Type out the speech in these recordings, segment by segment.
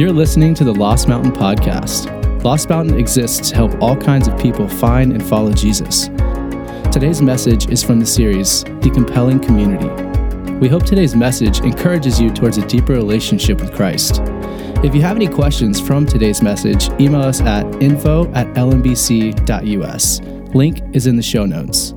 You're listening to the Lost Mountain Podcast. Lost Mountain exists to help all kinds of people find and follow Jesus. Today's message is from the series, The Compelling Community. We hope today's message encourages you towards a deeper relationship with Christ. If you have any questions from today's message, email us at info at lmbc.us. Link is in the show notes.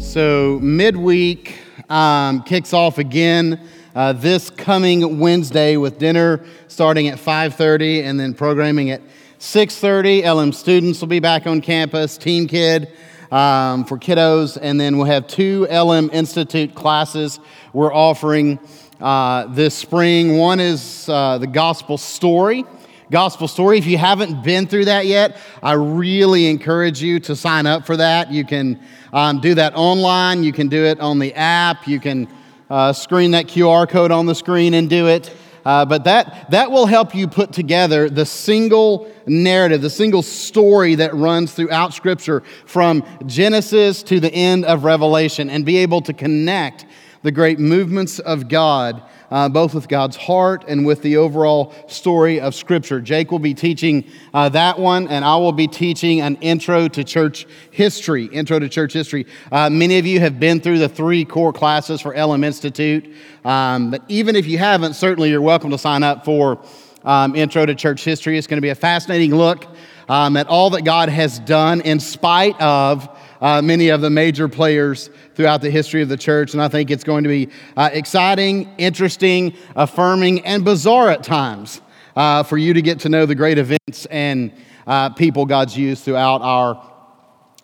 So, midweek um, kicks off again uh, this coming Wednesday with dinner starting at 5:30 and then programming at 6:30. LM students will be back on campus. Team Kid um, for kiddos, and then we'll have two LM Institute classes we're offering uh, this spring. One is uh, the Gospel Story. Gospel story. If you haven't been through that yet, I really encourage you to sign up for that. You can um, do that online, you can do it on the app, you can uh, screen that QR code on the screen and do it. Uh, but that, that will help you put together the single narrative, the single story that runs throughout Scripture from Genesis to the end of Revelation and be able to connect the great movements of God uh, both with God's heart and with the overall story of Scripture. Jake will be teaching uh, that one, and I will be teaching an intro to church history. Intro to church history. Uh, many of you have been through the three core classes for LM Institute, um, but even if you haven't, certainly you're welcome to sign up for um, Intro to Church History. It's going to be a fascinating look um, at all that God has done in spite of uh, many of the major players throughout the history of the church. And I think it's going to be uh, exciting, interesting, affirming, and bizarre at times uh, for you to get to know the great events and uh, people God's used throughout our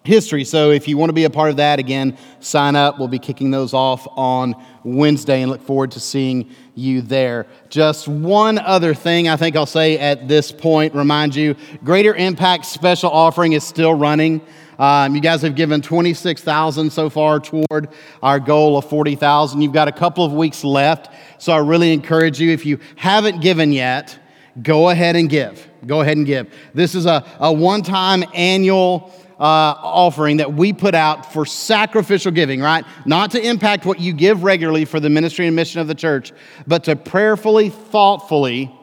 history. So if you want to be a part of that, again, sign up. We'll be kicking those off on Wednesday and look forward to seeing you there. Just one other thing I think I'll say at this point, remind you Greater Impact special offering is still running. Um, you guys have given 26,000 so far toward our goal of 40,000. You've got a couple of weeks left, so I really encourage you, if you haven't given yet, go ahead and give. Go ahead and give. This is a, a one time annual uh, offering that we put out for sacrificial giving, right? Not to impact what you give regularly for the ministry and mission of the church, but to prayerfully, thoughtfully,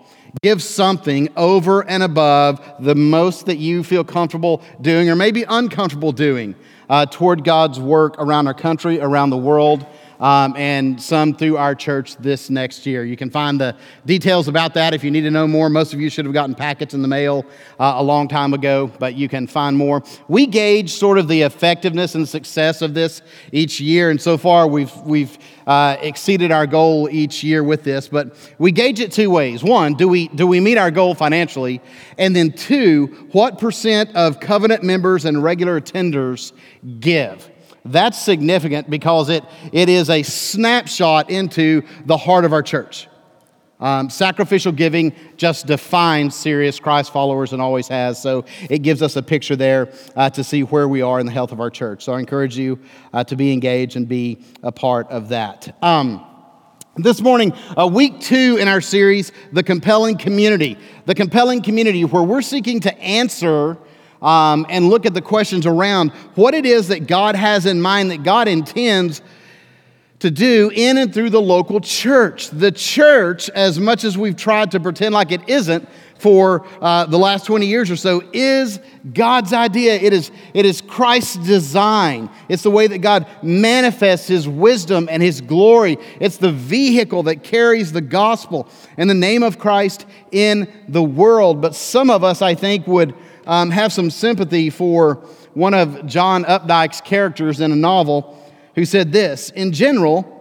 Give something over and above the most that you feel comfortable doing or maybe uncomfortable doing uh, toward God's work around our country, around the world um, and some through our church this next year. You can find the details about that if you need to know more. Most of you should have gotten packets in the mail uh, a long time ago, but you can find more. We gauge sort of the effectiveness and success of this each year, and so far we've, we've uh, exceeded our goal each year with this, but we gauge it two ways. One, do we, do we meet our goal financially? And then two, what percent of covenant members and regular attenders give? That's significant because it, it is a snapshot into the heart of our church. Um, sacrificial giving just defines serious Christ followers and always has. So it gives us a picture there uh, to see where we are in the health of our church. So I encourage you uh, to be engaged and be a part of that. Um, this morning, uh, week two in our series, The Compelling Community. The Compelling Community, where we're seeking to answer um, and look at the questions around what it is that God has in mind, that God intends to do in and through the local church. The church, as much as we've tried to pretend like it isn't for uh, the last 20 years or so, is God's idea. It is, it is Christ's design. It's the way that God manifests His wisdom and His glory. It's the vehicle that carries the gospel and the name of Christ in the world. But some of us, I think, would um, have some sympathy for one of John Updike's characters in a novel who said this In general,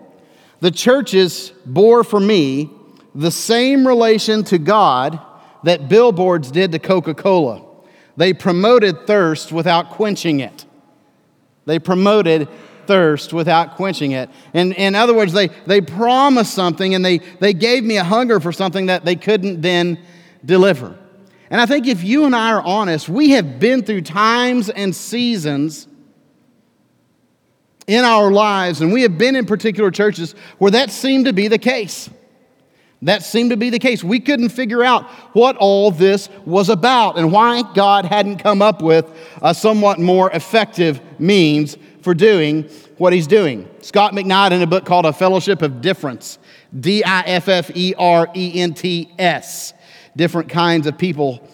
the churches bore for me the same relation to God that billboards did to Coca Cola. They promoted thirst without quenching it. They promoted thirst without quenching it. And in other words, they, they promised something and they, they gave me a hunger for something that they couldn't then deliver. And I think if you and I are honest, we have been through times and seasons in our lives, and we have been in particular churches where that seemed to be the case. That seemed to be the case. We couldn't figure out what all this was about and why God hadn't come up with a somewhat more effective means for doing what he's doing. Scot McKnight, in a book called A Fellowship of Differents, D I F F E R E N T S, different kinds of people,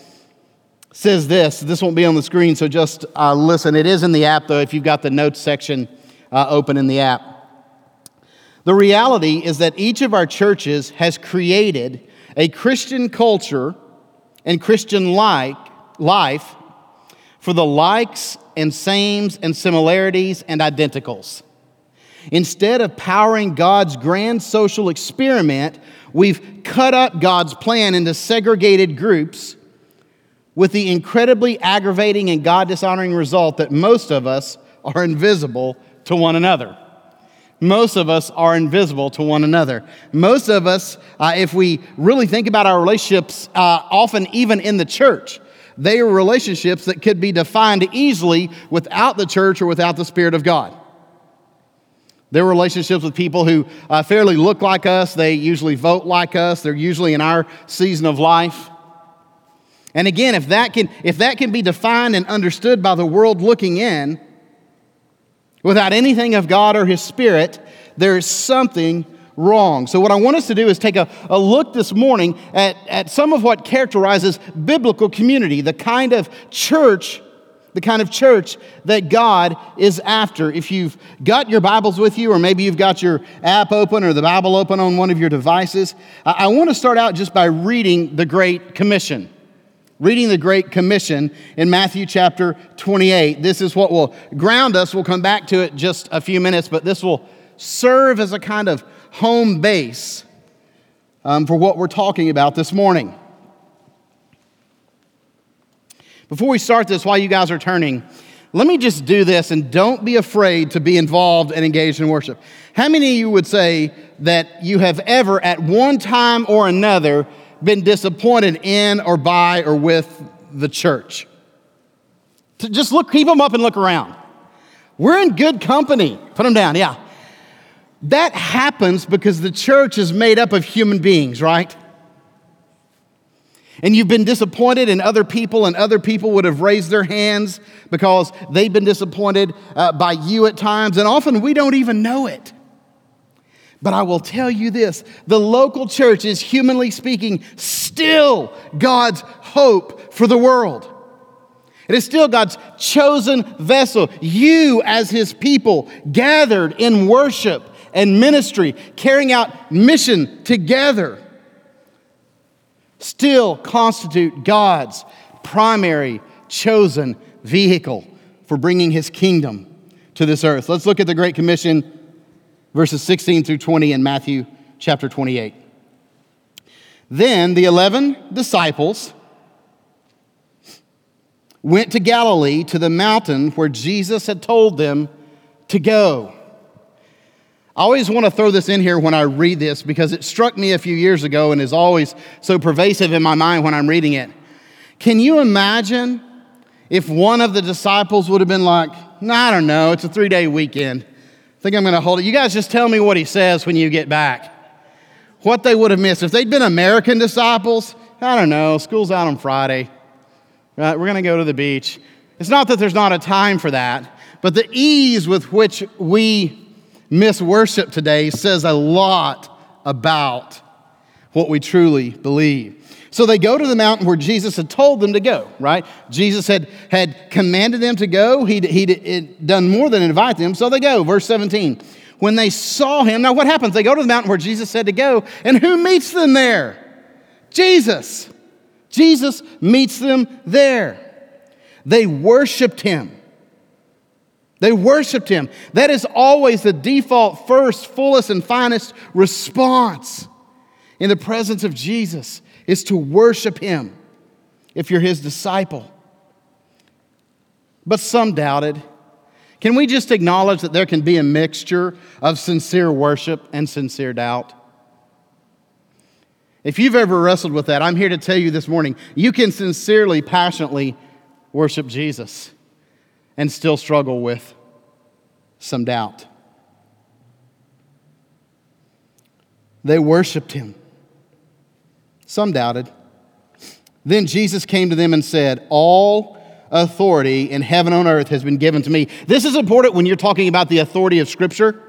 says this. This won't be on the screen, so just uh, listen. It is in the app, though, if you've got the notes section uh, open in the app. The reality is that each of our churches has created a Christian culture and Christian like life for the likes and sames and similarities and identicals. Instead of powering God's grand social experiment, we've cut up God's plan into segregated groups with the incredibly aggravating and God dishonoring result that most of us are invisible to one another. Most of us are invisible to one another. Most of us, uh, if we really think about our relationships, uh, often even in the church, they are relationships that could be defined easily without the church or without the Spirit of God. They're relationships with people who uh, fairly look like us. They usually vote like us. They're usually in our season of life. And again, if that can, if that can be defined and understood by the world looking in, without anything of God or His Spirit, there is something wrong. So, what I want us to do is take a, a look this morning at, at some of what characterizes biblical community, the kind of church the kind of church that God is after. If you've got your Bibles with you, or maybe you've got your app open or the Bible open on one of your devices, I want to start out just by reading the Great Commission. Reading the Great Commission in Matthew chapter 28. This is what will ground us. We'll come back to it just a few minutes, but this will serve as a kind of home base um, for what we're talking about this morning. Before we start this, while you guys are turning, let me just do this and don't be afraid to be involved and engaged in worship. How many of you would say that you have ever, at one time or another, been disappointed in or by or with the church? Just look, keep them up and look around. We're in good company. Put them down, yeah. That happens because the church is made up of human beings, right? And you've been disappointed in other people, and other people would have raised their hands because they've been disappointed uh, by you at times, and often we don't even know it. But I will tell you this the local church is, humanly speaking, still God's hope for the world. It is still God's chosen vessel, you as his people, gathered in worship and ministry, carrying out mission together, still constitute God's primary chosen vehicle for bringing his kingdom to this earth. Let's look at the Great Commission, verses 16 through 20 in Matthew chapter 28. Then the 11 disciples went to Galilee to the mountain where Jesus had told them to go. I always want to throw this in here when I read this because it struck me a few years ago and is always so pervasive in my mind when I'm reading it. Can you imagine if one of the disciples would have been like, nah, I don't know, it's a three day weekend. I think I'm going to hold it. You guys just tell me what he says when you get back. What they would have missed. If they'd been American disciples, I don't know, school's out on Friday. Right, we're going to go to the beach. It's not that there's not a time for that, but the ease with which we miss worship today says a lot about what we truly believe. So they go to the mountain where Jesus had told them to go, right? Jesus had, had commanded them to go. He'd, he'd done more than invite them, so they go. Verse 17. When they saw him, now what happens? They go to the mountain where Jesus said to go, and who meets them there? Jesus. Jesus meets them there. They worshiped him. They worshiped him. That is always the default, first, fullest, and finest response in the presence of Jesus is to worship him if you're his disciple. But some doubted. Can we just acknowledge that there can be a mixture of sincere worship and sincere doubt? If you've ever wrestled with that, I'm here to tell you this morning you can sincerely, passionately worship Jesus and still struggle with some doubt. They worshiped him. Some doubted. Then Jesus came to them and said, All authority in heaven and earth has been given to me. This is important when you're talking about the authority of Scripture.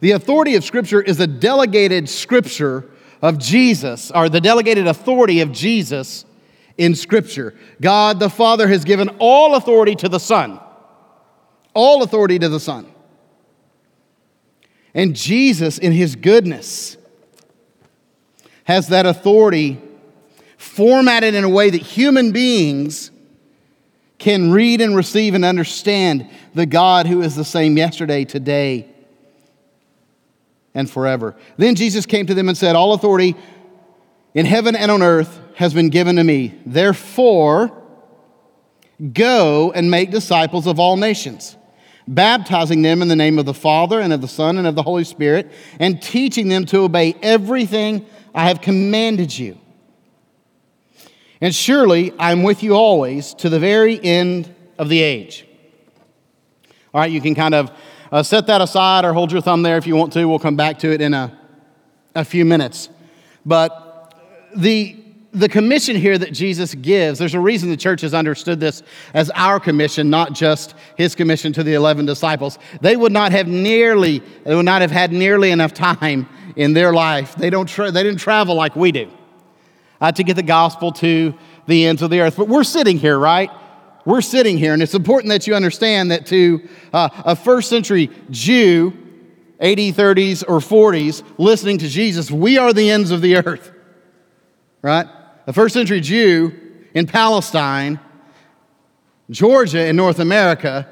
The authority of Scripture is a delegated Scripture of Jesus, or the delegated authority of Jesus in Scripture. God the Father has given all authority to the Son, all authority to the Son. And Jesus, in His goodness, has that authority formatted in a way that human beings can read and receive and understand the God who is the same yesterday, today, and forever. Then Jesus came to them and said, All authority in heaven and on earth has been given to me. Therefore, go and make disciples of all nations, baptizing them in the name of the Father and of the Son and of the Holy Spirit, and teaching them to obey everything I have commanded you. And surely I'm with you always to the very end of the age. All right, you can kind of uh, set that aside or hold your thumb there if you want to. We'll come back to it in a, a few minutes. But the, the commission here that Jesus gives, there's a reason the church has understood this as our commission, not just his commission to the 11 disciples. They would not have nearly, they would not have had nearly enough time in their life. They, don't tra- they didn't travel like we do uh, to get the gospel to the ends of the earth. But we're sitting here, right? We're sitting here, and it's important that you understand that to uh, a first century Jew, 80s, 30s, or 40s, listening to Jesus, we are the ends of the earth, right? A first century Jew in Palestine, Georgia in North America,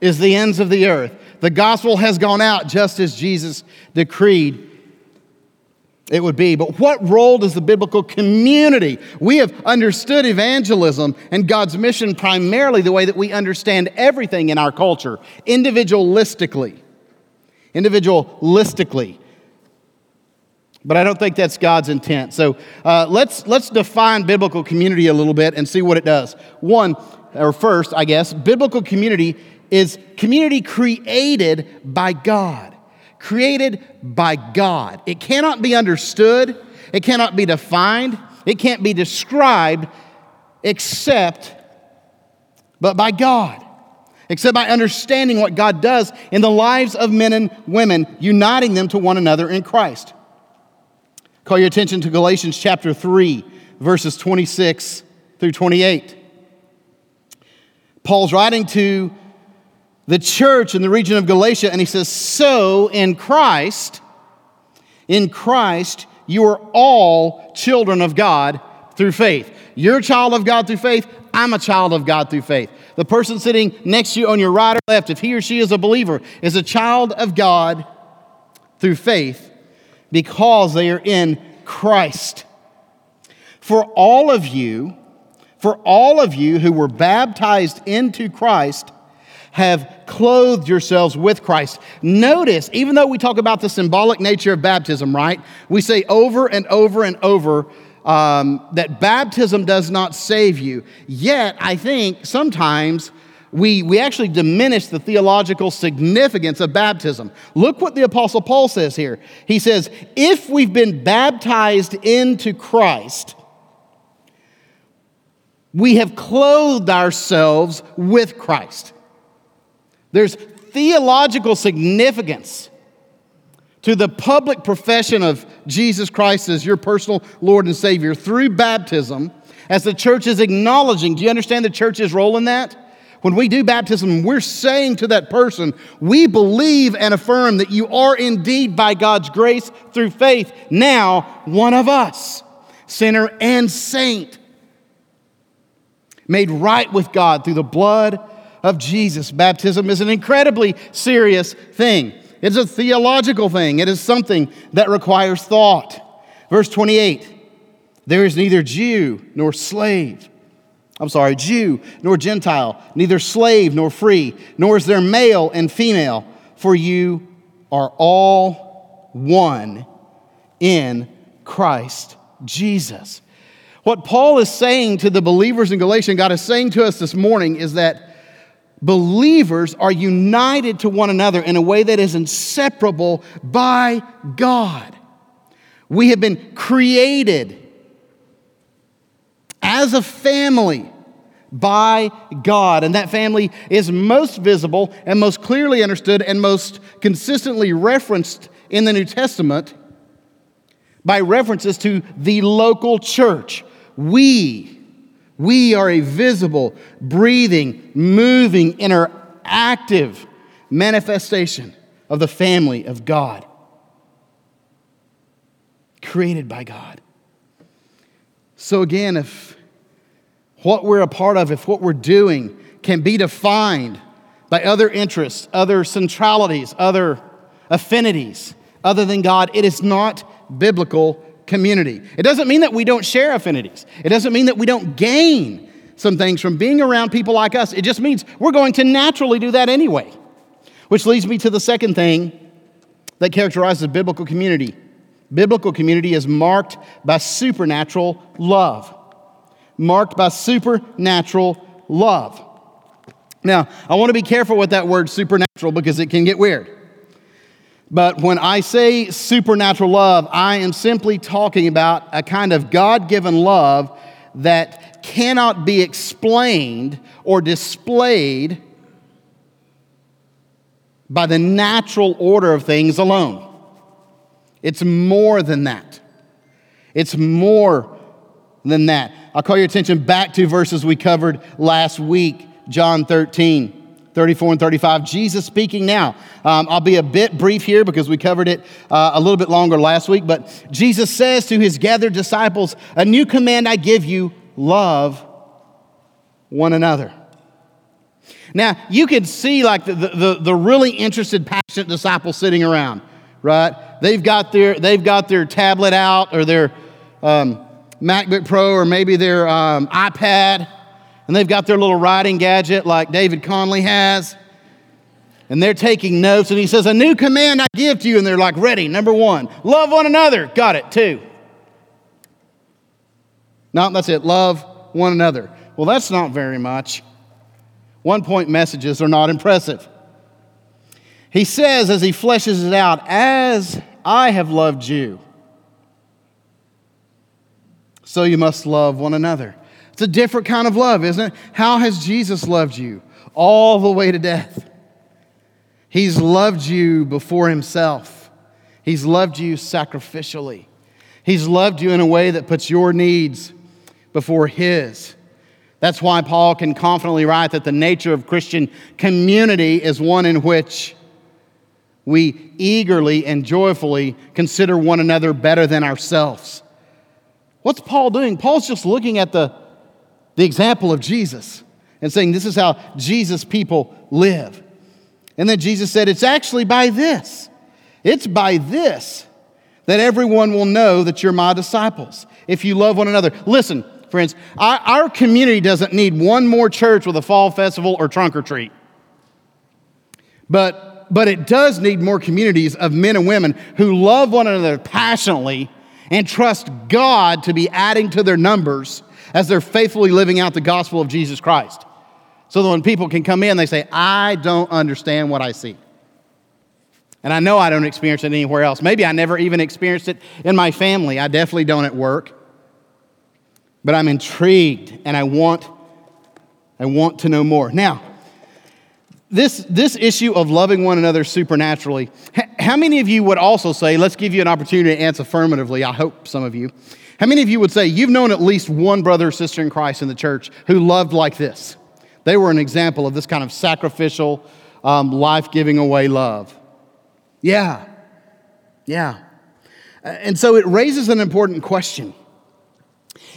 is the ends of the earth. The gospel has gone out just as Jesus decreed it would be. But what role does the biblical community? We have understood evangelism and God's mission primarily the way that we understand everything in our culture, individualistically. Individualistically. But I don't think that's God's intent. So uh, let's, let's define biblical community a little bit and see what it does. One, or first, I guess, biblical community is community created by God created by God. It cannot be understood, it cannot be defined, it can't be described except but by God. Except by understanding what God does in the lives of men and women, uniting them to one another in Christ. Call your attention to Galatians chapter 3, verses 26 through 28. Paul's writing to the church in the region of Galatia, and he says, So in Christ, in Christ, you are all children of God through faith. You're a child of God through faith. I'm a child of God through faith. The person sitting next to you on your right or left, if he or she is a believer, is a child of God through faith because they are in Christ. For all of you, for all of you who were baptized into Christ, have clothed yourselves with Christ. Notice, even though we talk about the symbolic nature of baptism, right? We say over and over and over um, that baptism does not save you. Yet, I think sometimes we, we actually diminish the theological significance of baptism. Look what the Apostle Paul says here. He says, If we've been baptized into Christ, we have clothed ourselves with Christ. There's theological significance to the public profession of Jesus Christ as your personal Lord and Savior through baptism, as the church is acknowledging. Do you understand the church's role in that? When we do baptism, we're saying to that person, we believe and affirm that you are indeed, by God's grace through faith, now one of us, sinner and saint, made right with God through the blood of Jesus. Baptism is an incredibly serious thing. It's a theological thing, it is something that requires thought. Verse 28 there is neither Jew nor slave. I'm sorry, Jew nor Gentile, neither slave nor free, nor is there male and female, for you are all one in Christ Jesus. What Paul is saying to the believers in Galatia, God is saying to us this morning, is that believers are united to one another in a way that is inseparable by God. We have been created as a family by God. And that family is most visible and most clearly understood and most consistently referenced in the New Testament by references to the local church. We, we are a visible, breathing, moving, interactive manifestation of the family of God, created by God. So, again, if what we're a part of, if what we're doing can be defined by other interests, other centralities, other affinities other than God, it is not biblical community. It doesn't mean that we don't share affinities, it doesn't mean that we don't gain some things from being around people like us. It just means we're going to naturally do that anyway. Which leads me to the second thing that characterizes biblical community. Biblical community is marked by supernatural love. Marked by supernatural love. Now, I want to be careful with that word supernatural because it can get weird. But when I say supernatural love, I am simply talking about a kind of God given love that cannot be explained or displayed by the natural order of things alone. It's more than that. It's more than that. I'll call your attention back to verses we covered last week, John 13. 34 and 35. Jesus speaking now. Um, I'll be a bit brief here because we covered it uh, a little bit longer last week. But Jesus says to his gathered disciples, A new command I give you love one another. Now, you could see like the, the, the really interested, passionate disciples sitting around, right? They've got their, they've got their tablet out or their um, MacBook Pro or maybe their um, iPad, and they've got their little writing gadget like David Conley has. And they're taking notes, and he says, A new command I give to you. And they're like, Ready, number one, love one another. Got it, two. No, that's it, love one another. Well, that's not very much. One point messages are not impressive. He says, as he fleshes it out, as I have loved you, so you must love one another. It's a different kind of love, isn't it? How has Jesus loved you? All the way to death. He's loved you before himself, He's loved you sacrificially. He's loved you in a way that puts your needs before His. That's why Paul can confidently write that the nature of Christian community is one in which we eagerly and joyfully consider one another better than ourselves. What's Paul doing? Paul's just looking at the, the example of Jesus and saying, This is how Jesus people live. And then Jesus said, It's actually by this. It's by this that everyone will know that you're my disciples if you love one another. Listen, friends, our, our community doesn't need one more church with a fall festival or trunk or treat. But, but it does need more communities of men and women who love one another passionately and trust God to be adding to their numbers as they're faithfully living out the gospel of Jesus Christ. So that when people can come in, they say, I don't understand what I see. And I know I don't experience it anywhere else. Maybe I never even experienced it in my family. I definitely don't at work. But I'm intrigued and I want, I want to know more. Now, this, this issue of loving one another supernaturally, how many of you would also say, let's give you an opportunity to answer affirmatively? I hope some of you. How many of you would say you've known at least one brother or sister in Christ in the church who loved like this? They were an example of this kind of sacrificial, um, life giving away love. Yeah, yeah. And so it raises an important question.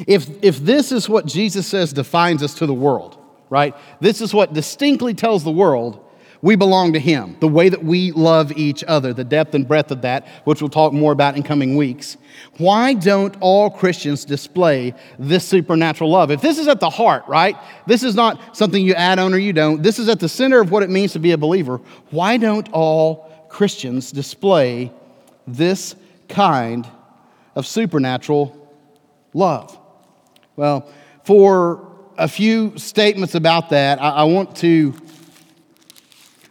If, if this is what Jesus says defines us to the world, right? This is what distinctly tells the world we belong to Him, the way that we love each other, the depth and breadth of that, which we'll talk more about in coming weeks. Why don't all Christians display this supernatural love? If this is at the heart, right? This is not something you add on or you don't. This is at the center of what it means to be a believer. Why don't all Christians display this kind of supernatural love? Well, for a few statements about that, I, I want to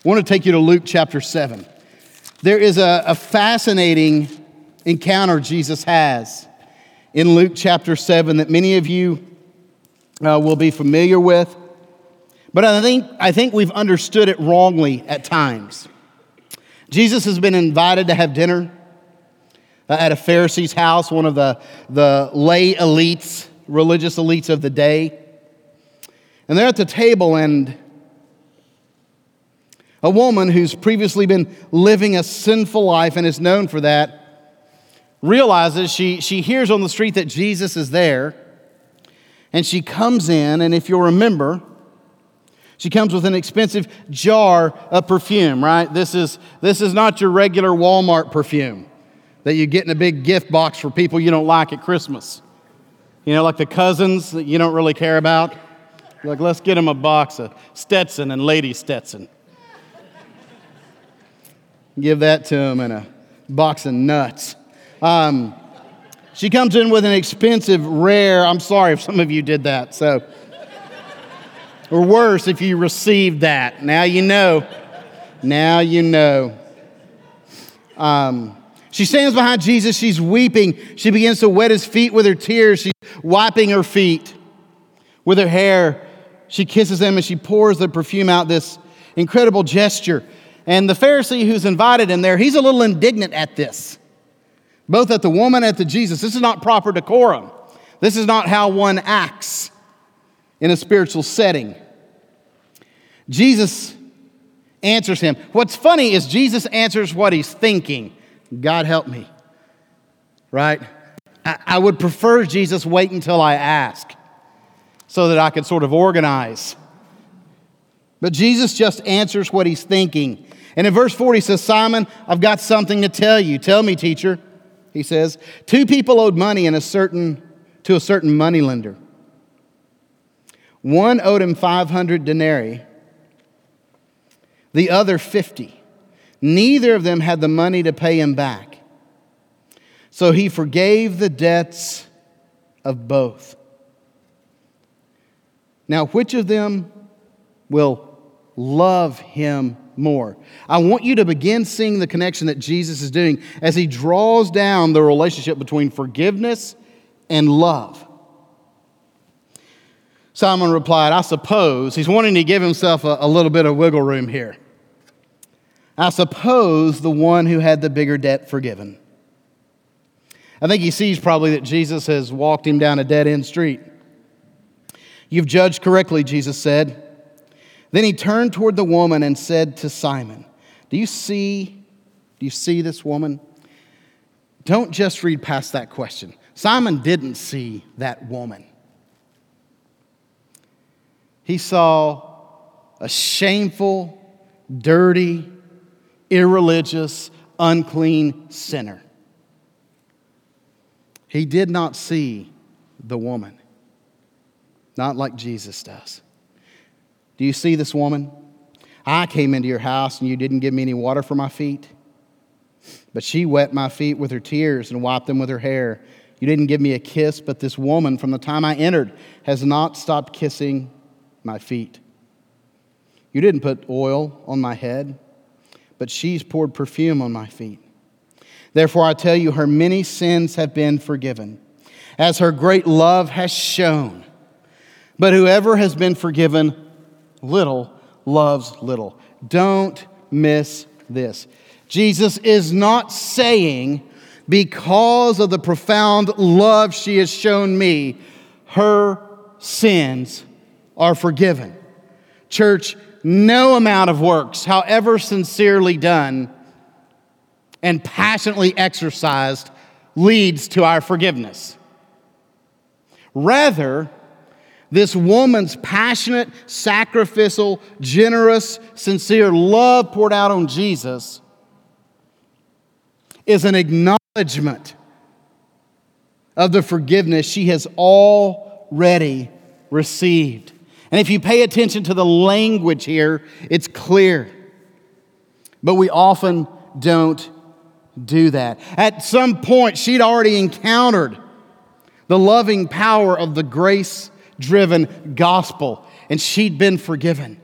want to take you to Luke chapter 7. There is a, a fascinating encounter Jesus has in Luke chapter 7 that many of you uh, will be familiar with. But I think, I think we've understood it wrongly at times. Jesus has been invited to have dinner uh, at a Pharisee's house, one of the, the lay elites, religious elites of the day. And they're at the table, and a woman who's previously been living a sinful life and is known for that realizes she, she hears on the street that Jesus is there, and she comes in, and if you'll remember, she comes with an expensive jar of perfume, right? This is, this is not your regular Walmart perfume that you get in a big gift box for people you don't like at Christmas. You know, like the cousins that you don't really care about. Like, let's get him a box of Stetson and Lady Stetson. Give that to him in a box of nuts. Um, she comes in with an expensive, rare, I'm sorry if some of you did that, so or worse, if you received that. Now you know. Now you know. Um, she stands behind Jesus. She's weeping. She begins to wet his feet with her tears. She's wiping her feet with her hair. She kisses them and she pours the perfume out, this incredible gesture. And the Pharisee who's invited him there, he's a little indignant at this, both at the woman and at the Jesus. This is not proper decorum. This is not how one acts in a spiritual setting. Jesus answers him. What's funny is Jesus answers what he's thinking. God help me. Right? I, would prefer Jesus wait until I ask so that I could sort of organize. But Jesus just answers what he's thinking. And in verse 4, he says, Simon, I've got something to tell you. Tell me, teacher. He says, Two people owed money in a certain, to a certain moneylender. One owed him 500 denarii, the other 50. Neither of them had the money to pay him back. So he forgave the debts of both. Now, which of them will love him more? I want you to begin seeing the connection that Jesus is doing as he draws down the relationship between forgiveness and love. Simon replied, I suppose, he's wanting to give himself a, a little bit of wiggle room here. I suppose the one who had the bigger debt forgiven. I think he sees probably that Jesus has walked him down a dead end street. You've judged correctly, Jesus said. Then he turned toward the woman and said to Simon, Do you see? Do you see this woman? Don't just read past that question. Simon didn't see that woman. He saw a shameful, dirty, irreligious, unclean sinner. He did not see the woman, not like Jesus does. Do you see this woman? I came into your house and you didn't give me any water for my feet. But she wet my feet with her tears and wiped them with her hair. You didn't give me a kiss, but this woman, from the time I entered, has not stopped kissing my feet. You didn't put oil on my head, but she's poured perfume on my feet. Therefore, I tell you, her many sins have been forgiven, as her great love has shown. But whoever has been forgiven little loves little. Don't miss this. Jesus is not saying, because of the profound love she has shown me, her sins are forgiven. Church, no amount of works, however sincerely done and passionately exercised, leads to our forgiveness. Rather, this woman's passionate, sacrificial, generous, sincere love poured out on Jesus is an acknowledgement of the forgiveness she has already received. And if you pay attention to the language here, it's clear. But we often don't do that. At some point, she'd already encountered the loving power of the grace driven gospel, and she'd been forgiven.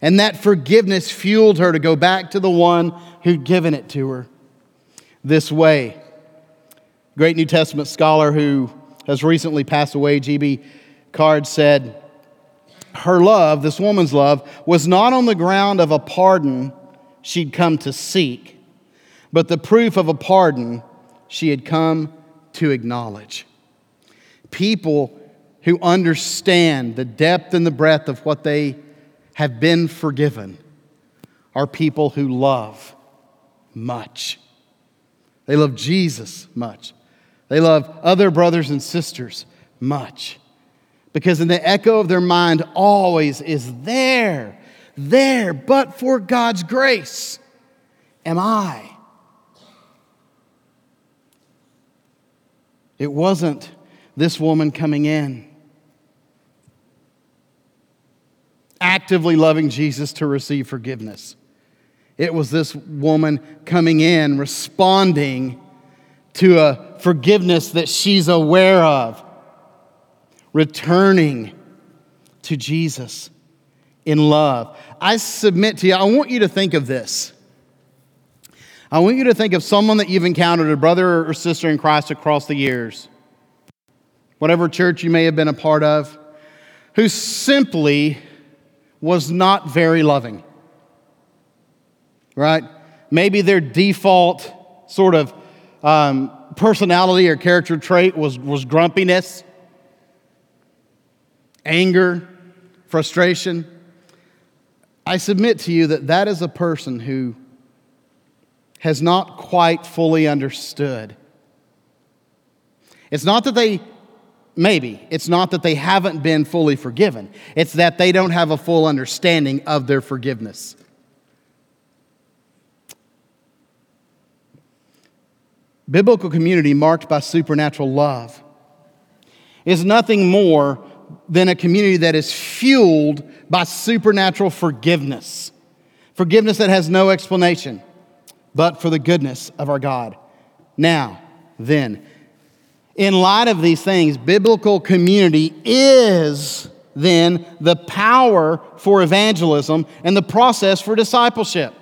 And that forgiveness fueled her to go back to the one who'd given it to her this way. Great New Testament scholar who has recently passed away, G.B. Caird said, her love, this woman's love, was not on the ground of a pardon she'd come to seek, but the proof of a pardon she had come to acknowledge. People who understand the depth and the breadth of what they have been forgiven are people who love much. They love Jesus much. They love other brothers and sisters much. Because in the echo of their mind always is there, there, but for God's grace am I. It wasn't this woman coming in actively loving Jesus to receive forgiveness. It was this woman coming in, responding to a forgiveness that she's aware of, returning to Jesus in love. I submit to you, I want you to think of this. I want you to think of someone that you've encountered, a brother or sister in Christ across the years, whatever church you may have been a part of, who simply was not very loving. Right? Maybe their default sort of um, personality or character trait was, was grumpiness, anger, frustration. I submit to you that that is a person who has not quite fully understood. It's not that they Maybe. It's not that they haven't been fully forgiven, it's that they don't have a full understanding of their forgiveness. Biblical community marked by supernatural love is nothing more than a community that is fueled by supernatural forgiveness. Forgiveness that has no explanation but for the goodness of our God. Now, then, in light of these things, biblical community is then the power for evangelism and the process for discipleship.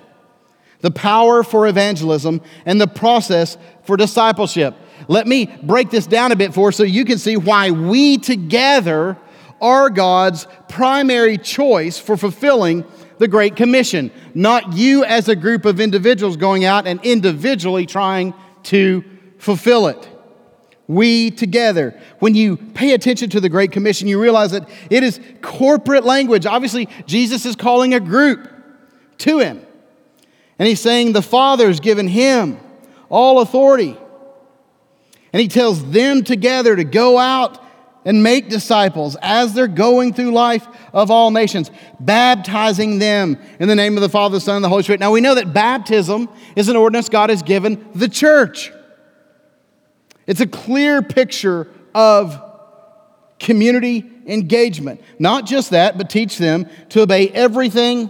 The power for evangelism and the process for discipleship. Let me break this down a bit for so you can see why we together are God's primary choice for fulfilling the Great Commission, not you as a group of individuals going out and individually trying to fulfill it we together. When you pay attention to the Great Commission, you realize that it is corporate language. Obviously, Jesus is calling a group to him. And he's saying the Father's given him all authority. And he tells them together to go out and make disciples as they're going through life of all nations, baptizing them in the name of the Father, the Son, and the Holy Spirit. Now we know that baptism is an ordinance God has given the church. It's a clear picture of community engagement. Not just that, but teach them to obey everything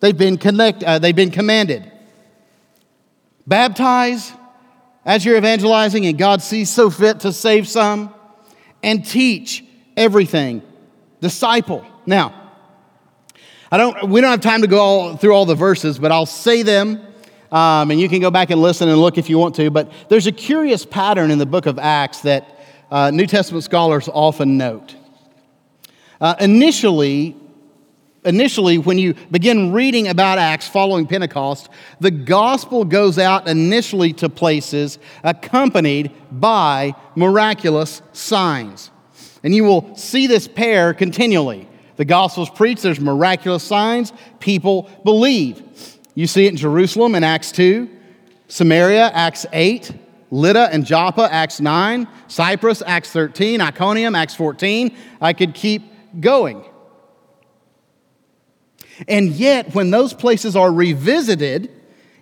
they've been, connect, uh, they've been commanded. Baptize as you're evangelizing and God sees so fit to save some, and teach everything. Disciple. Now, I don't, we don't have time to go all, through all the verses, but I'll say them um, and you can go back and listen and look if you want to. But there's a curious pattern in the book of Acts that uh, New Testament scholars often note. Uh, initially, initially, when you begin reading about Acts following Pentecost, the gospel goes out initially to places accompanied by miraculous signs. And you will see this pair continually. The gospel's preached, there's miraculous signs, people believe. You see it in Jerusalem in Acts 2, Samaria, Acts 8, Lydda and Joppa, Acts 9, Cyprus, Acts 13, Iconium, Acts 14. I could keep going. And yet, when those places are revisited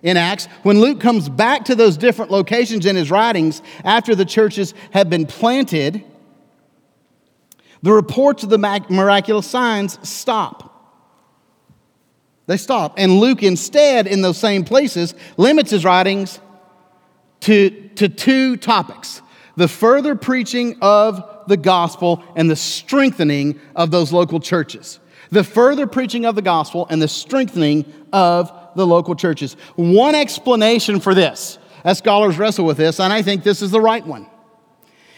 in Acts, when Luke comes back to those different locations in his writings after the churches have been planted, the reports of the miraculous signs stop. They stop. And Luke, instead, in those same places, limits his writings to, to two topics the further preaching of the gospel and the strengthening of those local churches. The further preaching of the gospel and the strengthening of the local churches. One explanation for this, as scholars wrestle with this, and I think this is the right one,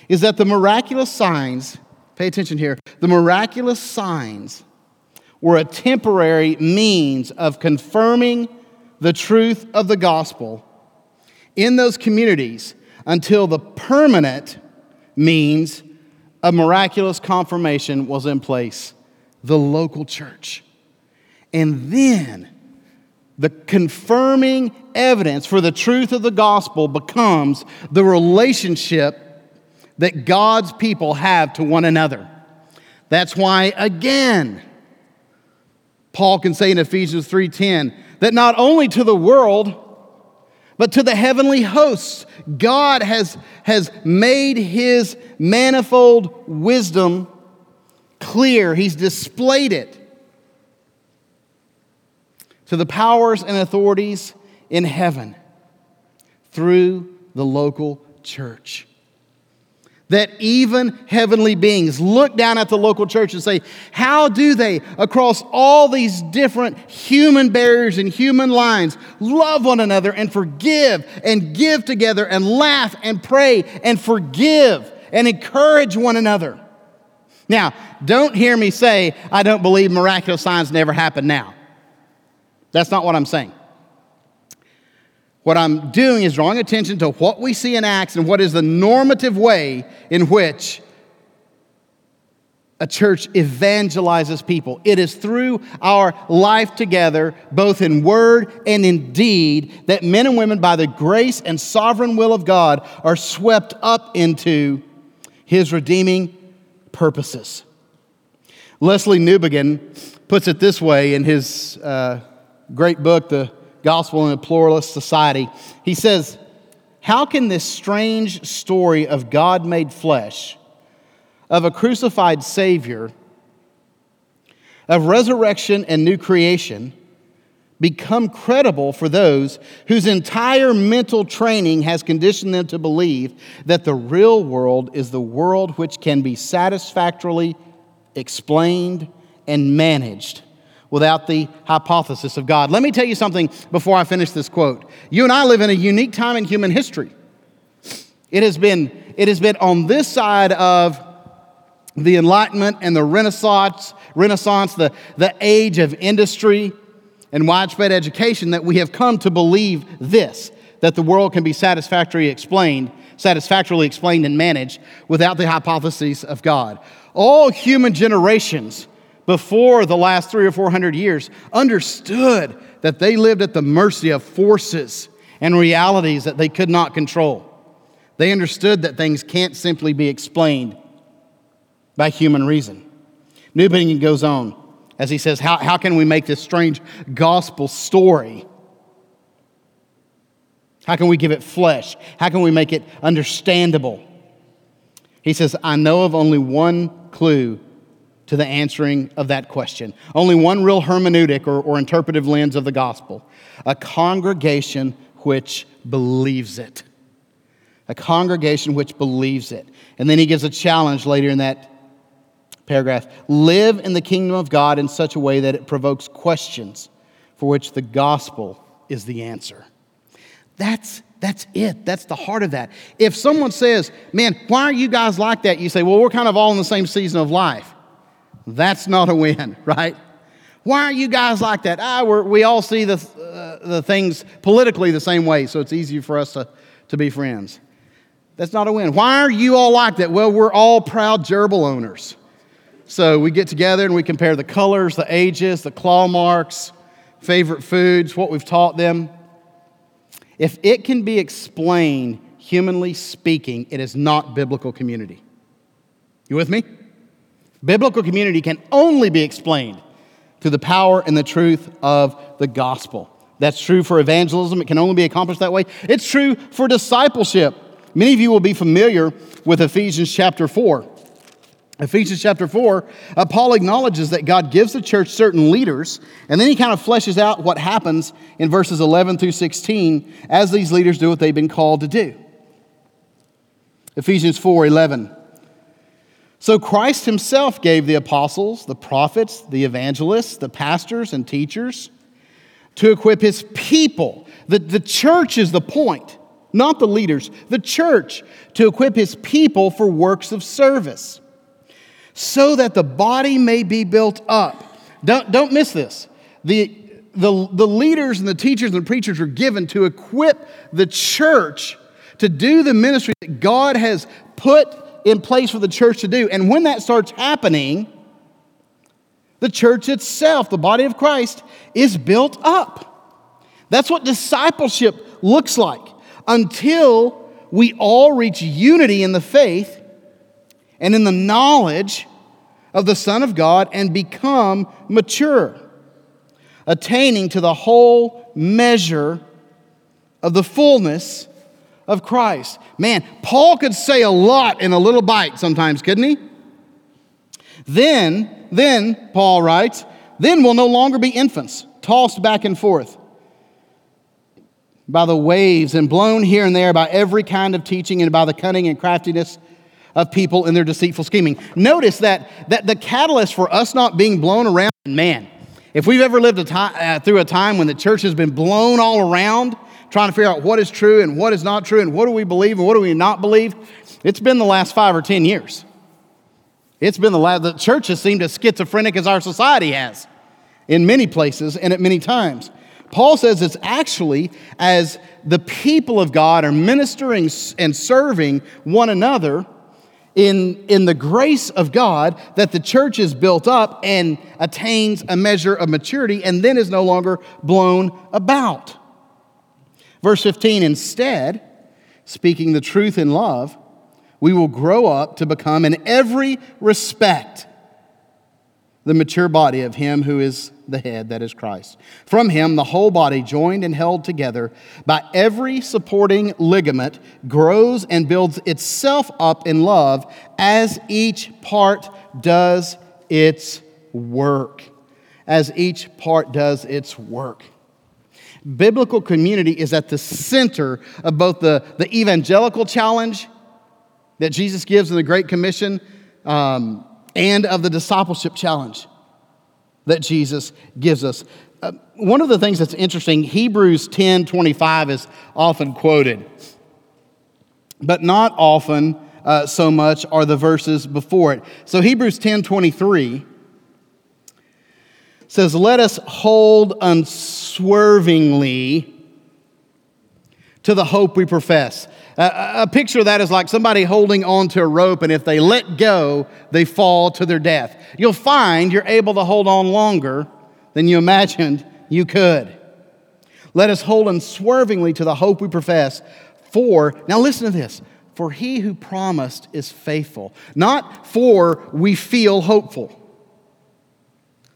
is that the miraculous signs pay attention here, the miraculous signs were a temporary means of confirming the truth of the gospel in those communities until the permanent means of miraculous confirmation was in place the local church. And then the confirming evidence for the truth of the gospel becomes the relationship that God's people have to one another. That's why, again, Paul can say in Ephesians 3:10 that not only to the world, but to the heavenly hosts, God has, has made his manifold wisdom clear. He's displayed it to the powers and authorities in heaven through the local church that even heavenly beings look down at the local church and say, How do they, across all these different human barriers and human lines, love one another and forgive and give together and laugh and pray and forgive and encourage one another? Now, don't hear me say, I don't believe miraculous signs never happen now. That's not what I'm saying. What I'm doing is drawing attention to what we see in Acts and what is the normative way in which a church evangelizes people. It is through our life together, both in word and in deed, that men and women, by the grace and sovereign will of God, are swept up into his redeeming purposes. Lesslie Newbigin puts it this way in his uh, great book, The gospel in a pluralist society. He says, How can this strange story of God made flesh, of a crucified Savior, of resurrection and new creation, become credible for those whose entire mental training has conditioned them to believe that the real world is the world which can be satisfactorily explained and managed without the hypothesis of God. Let me tell you something before I finish this quote. You and I live in a unique time in human history. It has been, it has been on this side of the Enlightenment and the Renaissance, Renaissance the, the age of industry and widespread education that we have come to believe this that the world can be satisfactorily explained, satisfactorily explained and managed without the hypotheses of God. All human generations before the last three or four hundred years understood that they lived at the mercy of forces and realities that they could not control. They understood that things can't simply be explained by human reason. Newbigin goes on as he says, how, how can we make this strange gospel story? How can we give it flesh? How can we make it understandable? He says, I know of only one clue to the answering of that question. Only one real hermeneutic or, or interpretive lens of the gospel a congregation which believes it. A congregation which believes it. And then he gives a challenge later in that paragraph live in the kingdom of God in such a way that it provokes questions for which the gospel is the answer. That's that's it. That's the heart of that. If someone says, Man, why are you guys like that? You say, Well, we're kind of all in the same season of life. That's not a win, right? Why are you guys like that? Ah, we all see the, uh, the things politically the same way, so it's easier for us to, to be friends. That's not a win. Why are you all like that? Well, we're all proud gerbil owners. So we get together and we compare the colors, the ages, the claw marks, favorite foods, what we've taught them. If it can be explained, humanly speaking, it is not biblical community. You with me? Biblical community can only be explained through the power and the truth of the gospel. That's true for evangelism. It can only be accomplished that way. It's true for discipleship. Many of you will be familiar with Ephesians chapter 4. Ephesians chapter 4, uh, Paul acknowledges that God gives the church certain leaders, and then he kind of fleshes out what happens in verses 11 through 16 as these leaders do what they've been called to do. Ephesians 4 11. So Christ himself gave the apostles, the prophets, the evangelists, the pastors, and teachers to equip his people. The, the church is the point, not the leaders. The church to equip his people for works of service so that the body may be built up. Don't, don't miss this. The, the, the leaders and the teachers and preachers are given to equip the church to do the ministry that God has put in place for the church to do. And when that starts happening, the church itself, the body of Christ, is built up. That's what discipleship looks like until we all reach unity in the faith and in the knowledge of the Son of God and become mature, attaining to the whole measure of the fullness of Christ. Man, Paul could say a lot in a little bite sometimes, couldn't he? Then, then, Paul writes, then we'll no longer be infants, tossed back and forth by the waves and blown here and there by every kind of teaching and by the cunning and craftiness of people in their deceitful scheming. Notice that, that the catalyst for us not being blown around, man, if we've ever lived a time, uh, through a time when the church has been blown all around, trying to figure out what is true and what is not true and what do we believe and what do we not believe, it's been the last five or ten years. It's been the last, the church has seemed as schizophrenic as our society has in many places and at many times. Paul says it's actually as the people of God are ministering and serving one another in, in the grace of God that the church is built up and attains a measure of maturity and then is no longer blown about. Verse 15, instead, speaking the truth in love, we will grow up to become in every respect the mature body of Him who is the head, that is Christ. From Him, the whole body, joined and held together by every supporting ligament, grows and builds itself up in love as each part does its work. As each part does its work. Biblical community is at the center of both the, the evangelical challenge that Jesus gives in the Great Commission um, and of the discipleship challenge that Jesus gives us. Uh, one of the things that's interesting, Hebrews 10 25 is often quoted, but not often uh, so much are the verses before it. So Hebrews 10 23 says, Let us hold unswervingly to the hope we profess. A, a picture of that is like somebody holding onto a rope, and if they let go, they fall to their death. You'll find you're able to hold on longer than you imagined you could. Let us hold unswervingly to the hope we profess. For, now listen to this, for he who promised is faithful. Not for we feel hopeful.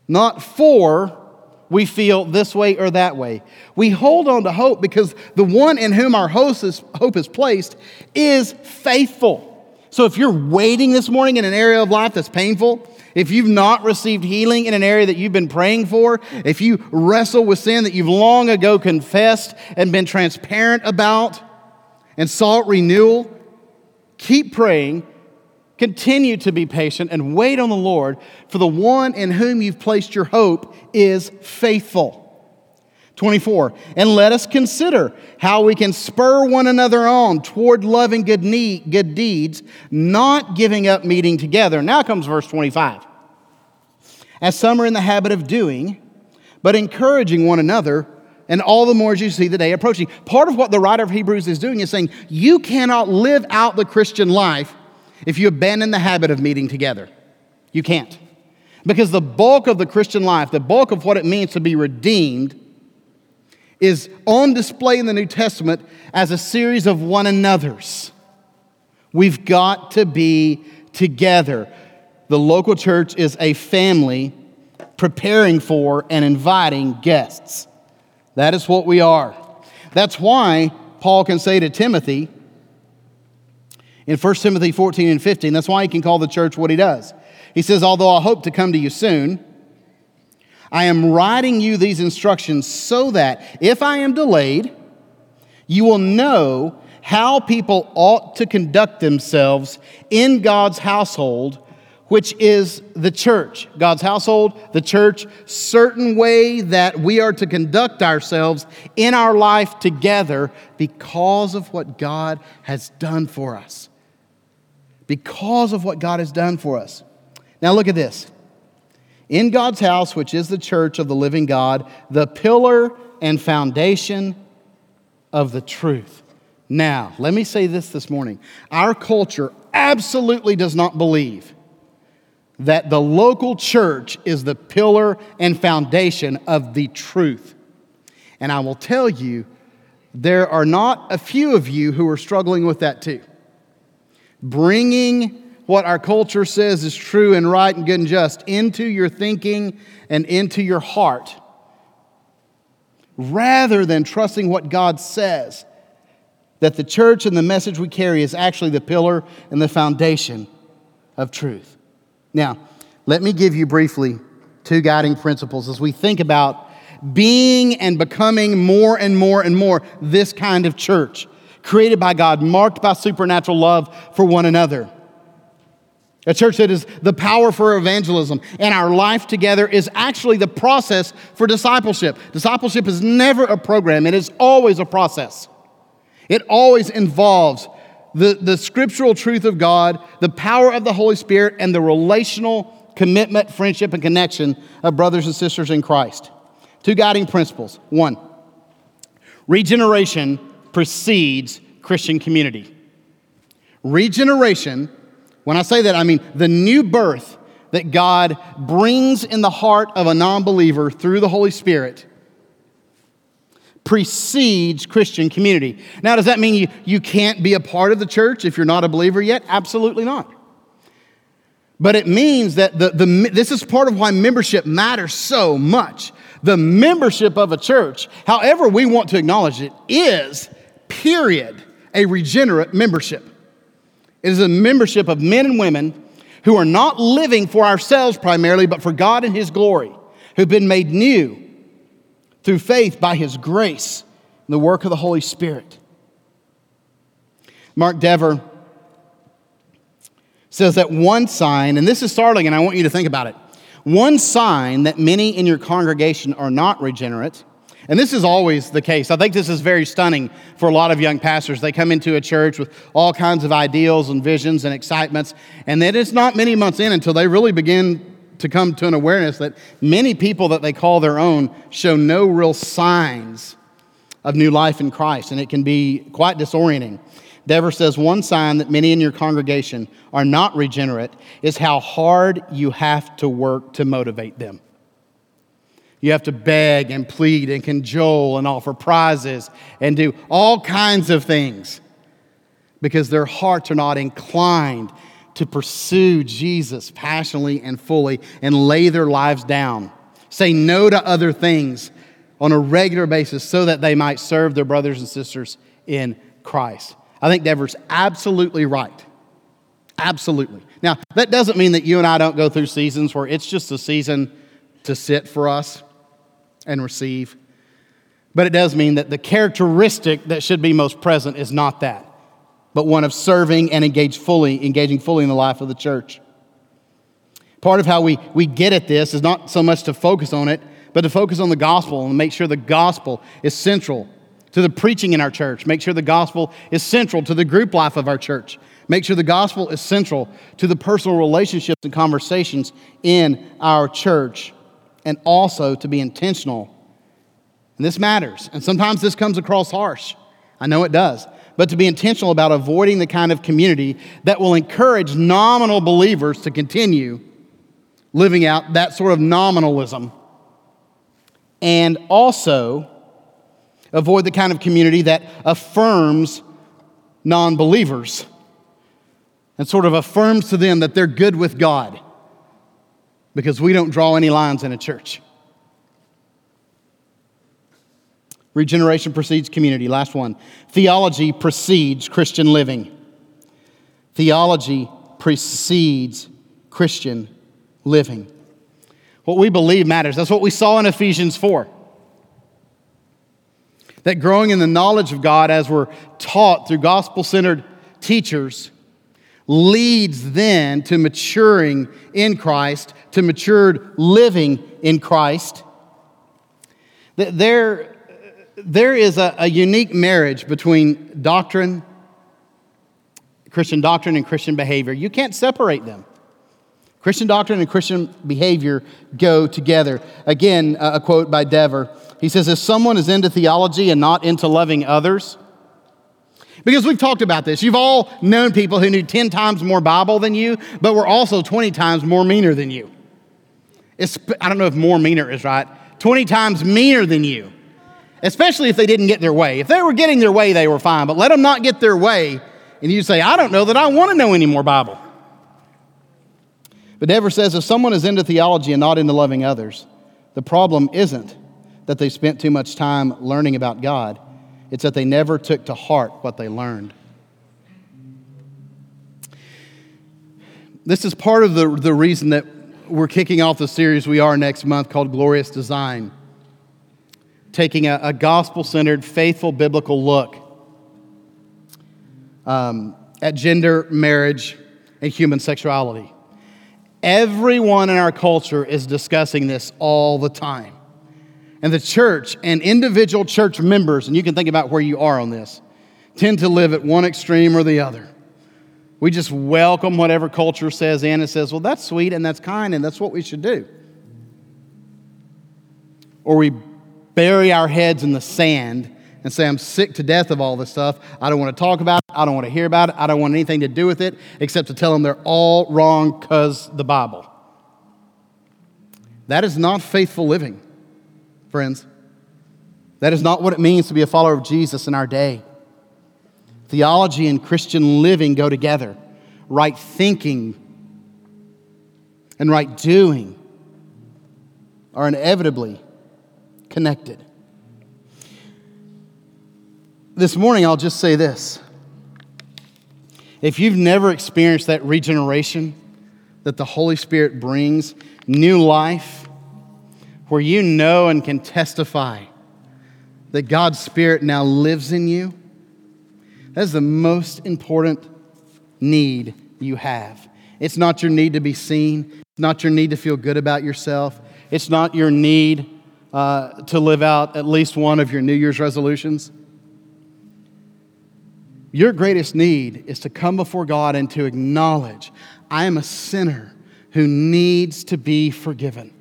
Not for we feel this way or that way. We hold on to hope because the one in whom our hope is, placed is faithful. So if you're waiting this morning in an area of life that's painful, if you've not received healing in an area that you've been praying for, if you wrestle with sin that you've long ago confessed and been transparent about and sought renewal, keep praying Continue to be patient and wait on the Lord, for the one in whom you've placed your hope is faithful. 24, and let us consider how we can spur one another on toward loving good, need, good deeds, not giving up meeting together. Now comes verse 25. As some are in the habit of doing, but encouraging one another, and all the more as you see the day approaching. Part of what the writer of Hebrews is doing is saying, you cannot live out the Christian life if you abandon the habit of meeting together. You can't. Because the bulk of the Christian life, the bulk of what it means to be redeemed, is on display in the New Testament as a series of one another's. We've got to be together. The local church is a family preparing for and inviting guests. That is what we are. That's why Paul can say to Timothy, in 1 Timothy 14 and 15. That's why he can call the church what he does. He says, Although I hope to come to you soon, I am writing you these instructions so that if I am delayed, you will know how people ought to conduct themselves in God's household, which is the church. God's household, the church, certain way that we are to conduct ourselves in our life together because of what God has done for us because of what God has done for us. Now look at this. In God's house, which is the church of the living God, the pillar and foundation of the truth. Now, let me say this this morning. Our culture absolutely does not believe that the local church is the pillar and foundation of the truth. And I will tell you, there are not a few of you who are struggling with that too. Bringing what our culture says is true and right and good and just into your thinking and into your heart, rather than trusting what God says that the church and the message we carry is actually the pillar and the foundation of truth. Now, let me give you briefly two guiding principles as we think about being and becoming more and more and more this kind of church, created by God, marked by supernatural love for one another. A church that is the power for evangelism and our life together is actually the process for discipleship. Discipleship is never a program, it is always a process. It always involves the, the scriptural truth of God, the power of the Holy Spirit, and the relational commitment, friendship, and connection of brothers and sisters in Christ. Two guiding principles. One, regeneration precedes Christian community. Regeneration, when I say that, I mean the new birth that God brings in the heart of a non believer through the Holy Spirit precedes Christian community. Now, does that mean you, you can't be a part of the church if you're not a believer yet? Absolutely not. But it means that the, the, this is part of why membership matters so much. The membership of a church, however we want to acknowledge it, is, period, a regenerate membership. It is a membership of men and women who are not living for ourselves primarily, but for God and His glory, who've been made new through faith by His grace and the work of the Holy Spirit. Mark Dever says that one sign, and this is startling, and I want you to think about it. One sign that many in your congregation are not regenerate, and this is always the case. I think this is very stunning for a lot of young pastors. They come into a church with all kinds of ideals and visions and excitements, and then it's not many months in until they really begin to come to an awareness that many people that they call their own show no real signs of new life in Christ, and it can be quite disorienting. Dever says one sign that many in your congregation are not regenerate is how hard you have to work to motivate them. You have to beg and plead and cajole and offer prizes and do all kinds of things because their hearts are not inclined to pursue Jesus passionately and fully and lay their lives down. Say no to other things on a regular basis so that they might serve their brothers and sisters in Christ. I think Dever's absolutely right. Absolutely. Now, that doesn't mean that you and I don't go through seasons where it's just a season to sit for us and receive. But it does mean that the characteristic that should be most present is not that but one of serving and engage fully, engaging fully in the life of the church. Part of how we, we get at this is not so much to focus on it, but to focus on the gospel and make sure the gospel is central to the preaching in our church. Make sure the gospel is central to the group life of our church. Make sure the gospel is central to the personal relationships and conversations in our church, and also to be intentional. And this matters. And sometimes this comes across harsh. I know it does but to be intentional about avoiding the kind of community that will encourage nominal believers to continue living out that sort of nominalism. And also avoid the kind of community that affirms non believers and sort of affirms to them that they're good with God because we don't draw any lines in a church. Regeneration precedes community. Last one. Theology precedes Christian living. Theology precedes Christian living. What we believe matters. That's what we saw in Ephesians 4. That growing in the knowledge of God as we're taught through gospel centered teachers leads then to maturing in Christ, to matured living in Christ. There there is a, a unique marriage between doctrine, Christian doctrine, and Christian behavior. You can't separate them. Christian doctrine and Christian behavior go together. Again, a quote by Dever. He says, If someone is into theology and not into loving others, because we've talked about this. You've all known people who knew 10 times more Bible than you, but were also 20 times more meaner than you. It's, I don't know if more meaner is right. 20 times meaner than you, especially if they didn't get their way. If they were getting their way, they were fine, but let them not get their way, and you say, I don't know that I want to know any more Bible. But Dever says if someone is into theology and not into loving others, the problem isn't that they spent too much time learning about God, it's that they never took to heart what they learned. This is part of the, the reason that we're kicking off the series we are next month called Glorious Design, taking a, a gospel centered, faithful, biblical look um, at gender, marriage, and human sexuality. Everyone in our culture is discussing this all the time. And the church and individual church members, and you can think about where you are on this, tend to live at one extreme or the other. We just welcome whatever culture says in and says, well, that's sweet and that's kind and that's what we should do. Or we bury our heads in the sand and say, I'm sick to death of all this stuff. I don't want to talk about it. I don't want to hear about it. I don't want anything to do with it except to tell them they're all wrong because the Bible. That is not faithful living, friends. That is not what it means to be a follower of Jesus in our day. Theology and Christian living go together. Right thinking and right doing are inevitably connected. This morning, I'll just say this. If you've never experienced that regeneration that the Holy Spirit brings, new life, where you know and can testify that God's Spirit now lives in you, that is the most important need you have. It's not your need to be seen, it's not your need to feel good about yourself, it's not your need uh, to live out at least one of your New Year's resolutions. Your greatest need is to come before God and to acknowledge, I am a sinner who needs to be forgiven.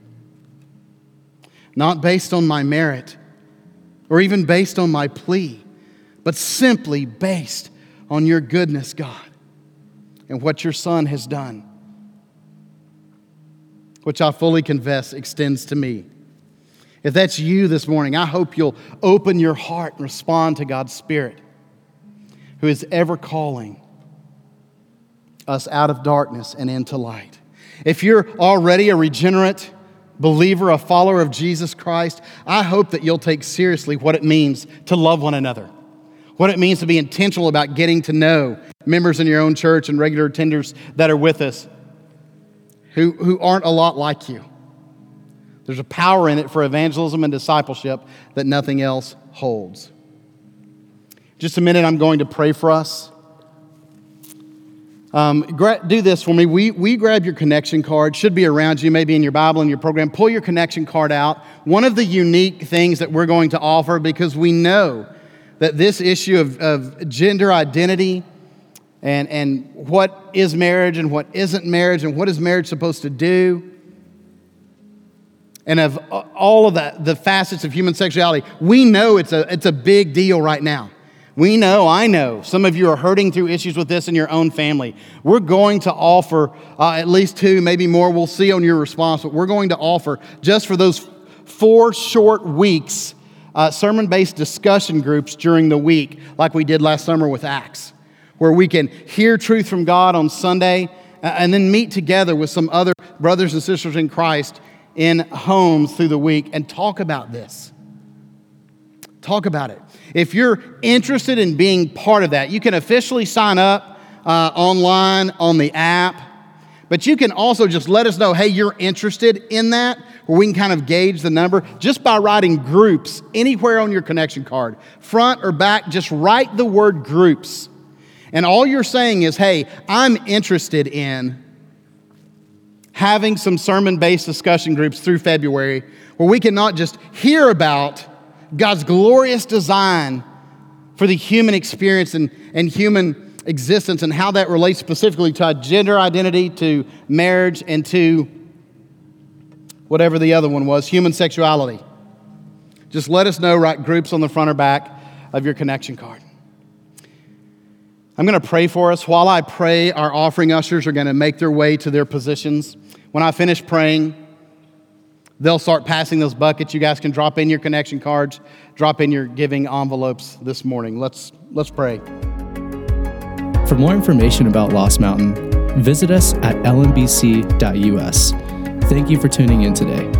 Not based on my merit or even based on my plea, but simply based on your goodness, God, and what your Son has done, which I fully confess extends to me. If that's you this morning, I hope you'll open your heart and respond to God's Spirit who is ever calling us out of darkness and into light. If you're already a regenerate believer, a follower of Jesus Christ, I hope that you'll take seriously what it means to love one another, what it means to be intentional about getting to know members in your own church and regular attenders that are with us who, who aren't a lot like you. There's a power in it for evangelism and discipleship that nothing else holds. Just a minute, I'm going to pray for us. Um, do this for me. We, we grab your connection card, should be around you, maybe in your Bible, in your program. Pull your connection card out. One of the unique things that we're going to offer, because we know that this issue of, of gender identity and, and what is marriage and what isn't marriage and what is marriage supposed to do, and of all of the, the facets of human sexuality, we know it's a, it's a big deal right now. We know, I know, some of you are hurting through issues with this in your own family. We're going to offer uh, at least two, maybe more. We'll see on your response, but we're going to offer just for those four short weeks uh, sermon based discussion groups during the week, like we did last summer with Acts, where we can hear truth from God on Sunday uh, and then meet together with some other brothers and sisters in Christ in homes through the week and talk about this. Talk about it. If you're interested in being part of that, you can officially sign up uh, online on the app. But you can also just let us know, hey, you're interested in that, where we can kind of gauge the number just by writing groups anywhere on your connection card, front or back, just write the word groups. And all you're saying is, hey, I'm interested in having some sermon based discussion groups through February where we can not just hear about God's glorious design for the human experience and, and human existence and how that relates specifically to gender identity, to marriage, and to whatever the other one was, human sexuality. Just let us know, write groups on the front or back of your connection card. I'm going to pray for us. While I pray, our offering ushers are going to make their way to their positions. When I finish praying, they'll start passing those buckets. You guys can drop in your connection cards, drop in your giving envelopes this morning. Let's, let's pray. For more information about Lost Mountain, visit us at lmbc.us. Thank you for tuning in today.